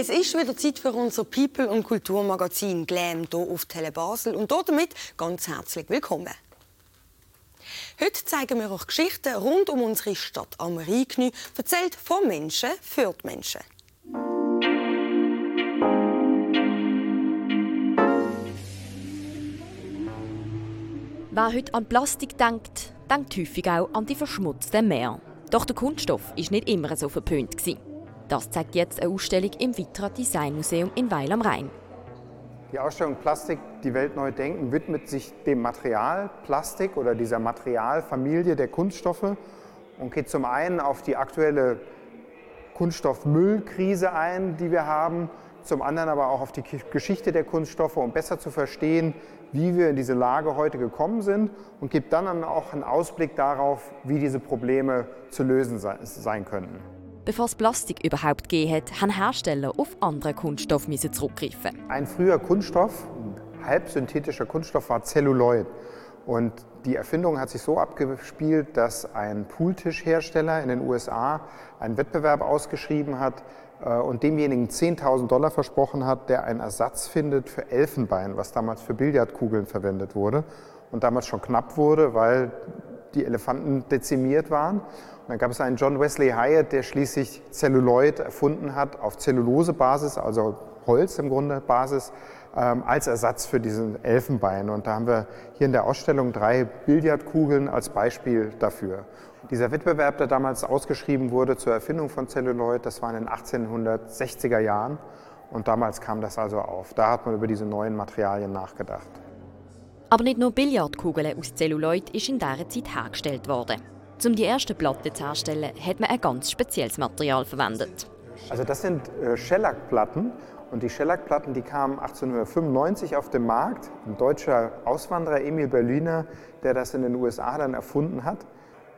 Es ist wieder Zeit für unser People- und Kulturmagazin Glam hier auf Tele Basel und damit ganz herzlich willkommen. Heute zeigen wir euch Geschichten rund um unsere Stadt am Rheinknü, erzählt von Menschen für die Menschen. Wer heute an Plastik denkt, denkt häufig auch an die verschmutzten Meer. Doch der Kunststoff war nicht immer so verpönt. Das zeigt jetzt eine Ausstellung im Vitra Designmuseum in Weil am Rhein. Die Ausstellung Plastik, die Welt neu denken, widmet sich dem Material Plastik oder dieser Materialfamilie der Kunststoffe und geht zum einen auf die aktuelle Kunststoffmüllkrise ein, die wir haben, zum anderen aber auch auf die Geschichte der Kunststoffe, um besser zu verstehen, wie wir in diese Lage heute gekommen sind und gibt dann auch einen Ausblick darauf, wie diese Probleme zu lösen sein könnten. Bevor es Plastik überhaupt gegeben hat, haben Hersteller auf andere Kunststoffe zurückgreifen. Ein früher Kunststoff, ein halbsynthetischer Kunststoff, war Celluloid. Und die Erfindung hat sich so abgespielt, dass ein Pooltischhersteller in den USA einen Wettbewerb ausgeschrieben hat, äh, und demjenigen 10.000 Dollar versprochen hat, der einen Ersatz findet für Elfenbein, was damals für Billardkugeln verwendet wurde und damals schon knapp wurde, weil die Elefanten dezimiert waren. Und dann gab es einen John Wesley Hyatt, der schließlich Celluloid erfunden hat auf Zellulosebasis, also Holz im Grunde Basis, ähm, als Ersatz für diesen Elfenbein. Und da haben wir hier in der Ausstellung drei Billardkugeln als Beispiel dafür. Dieser Wettbewerb, der damals ausgeschrieben wurde zur Erfindung von Celluloid, das war in den 1860er Jahren. Und damals kam das also auf. Da hat man über diese neuen Materialien nachgedacht. Aber nicht nur Billardkugeln aus Celluloid ist in dieser Zeit hergestellt worden. Um die ersten Platten zu herstellen, hat man ein ganz spezielles Material verwendet. Also das sind äh, Shellac-Platten und die Shellac-Platten, die kamen 1895 auf den Markt. Ein deutscher Auswanderer, Emil Berliner, der das in den USA dann erfunden hat.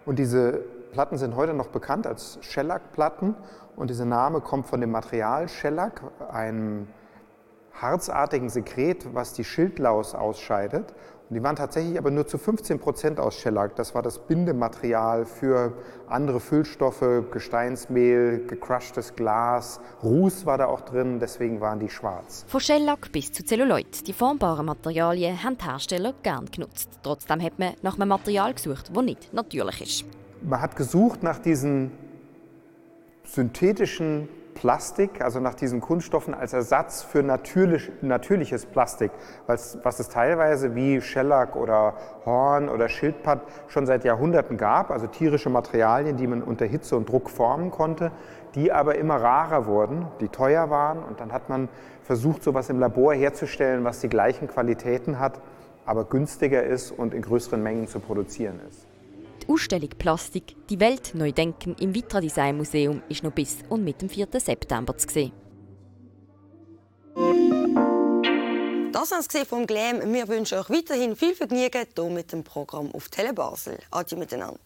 Und diese Platten sind heute noch bekannt als Shellac-Platten. Und dieser Name kommt von dem Material Shellac, einem harzartigen Sekret, was die Schildlaus ausscheidet. Und die waren tatsächlich aber nur zu 15 Prozent aus Shellac. Das war das Bindematerial für andere Füllstoffe, Gesteinsmehl, gecrushtes Glas, Ruß war da auch drin, deswegen waren die schwarz. Von Shellac bis zu Zelluloid, die formbaren Materialien haben die Hersteller gern genutzt. Trotzdem hat man nach einem Material gesucht, das nicht natürlich ist. Man hat gesucht nach diesen synthetischen Plastik, also nach diesen Kunststoffen als Ersatz für natürlich, natürliches Plastik, was, was es teilweise wie Shellac oder Horn oder Schildpatt schon seit Jahrhunderten gab, also tierische Materialien, die man unter Hitze und Druck formen konnte, die aber immer rarer wurden, die teuer waren und dann hat man versucht, sowas im Labor herzustellen, was die gleichen Qualitäten hat, aber günstiger ist und in größeren Mengen zu produzieren ist. Ausstellung Plastik Die Welt neu denken im Vitra Design Museum ist noch bis und mit dem 4. September zu sehen. Das haben Sie vom Glam. Wir wünschen euch weiterhin viel Vergnügen hier mit dem Programm auf Tele Basel. Adieu miteinander.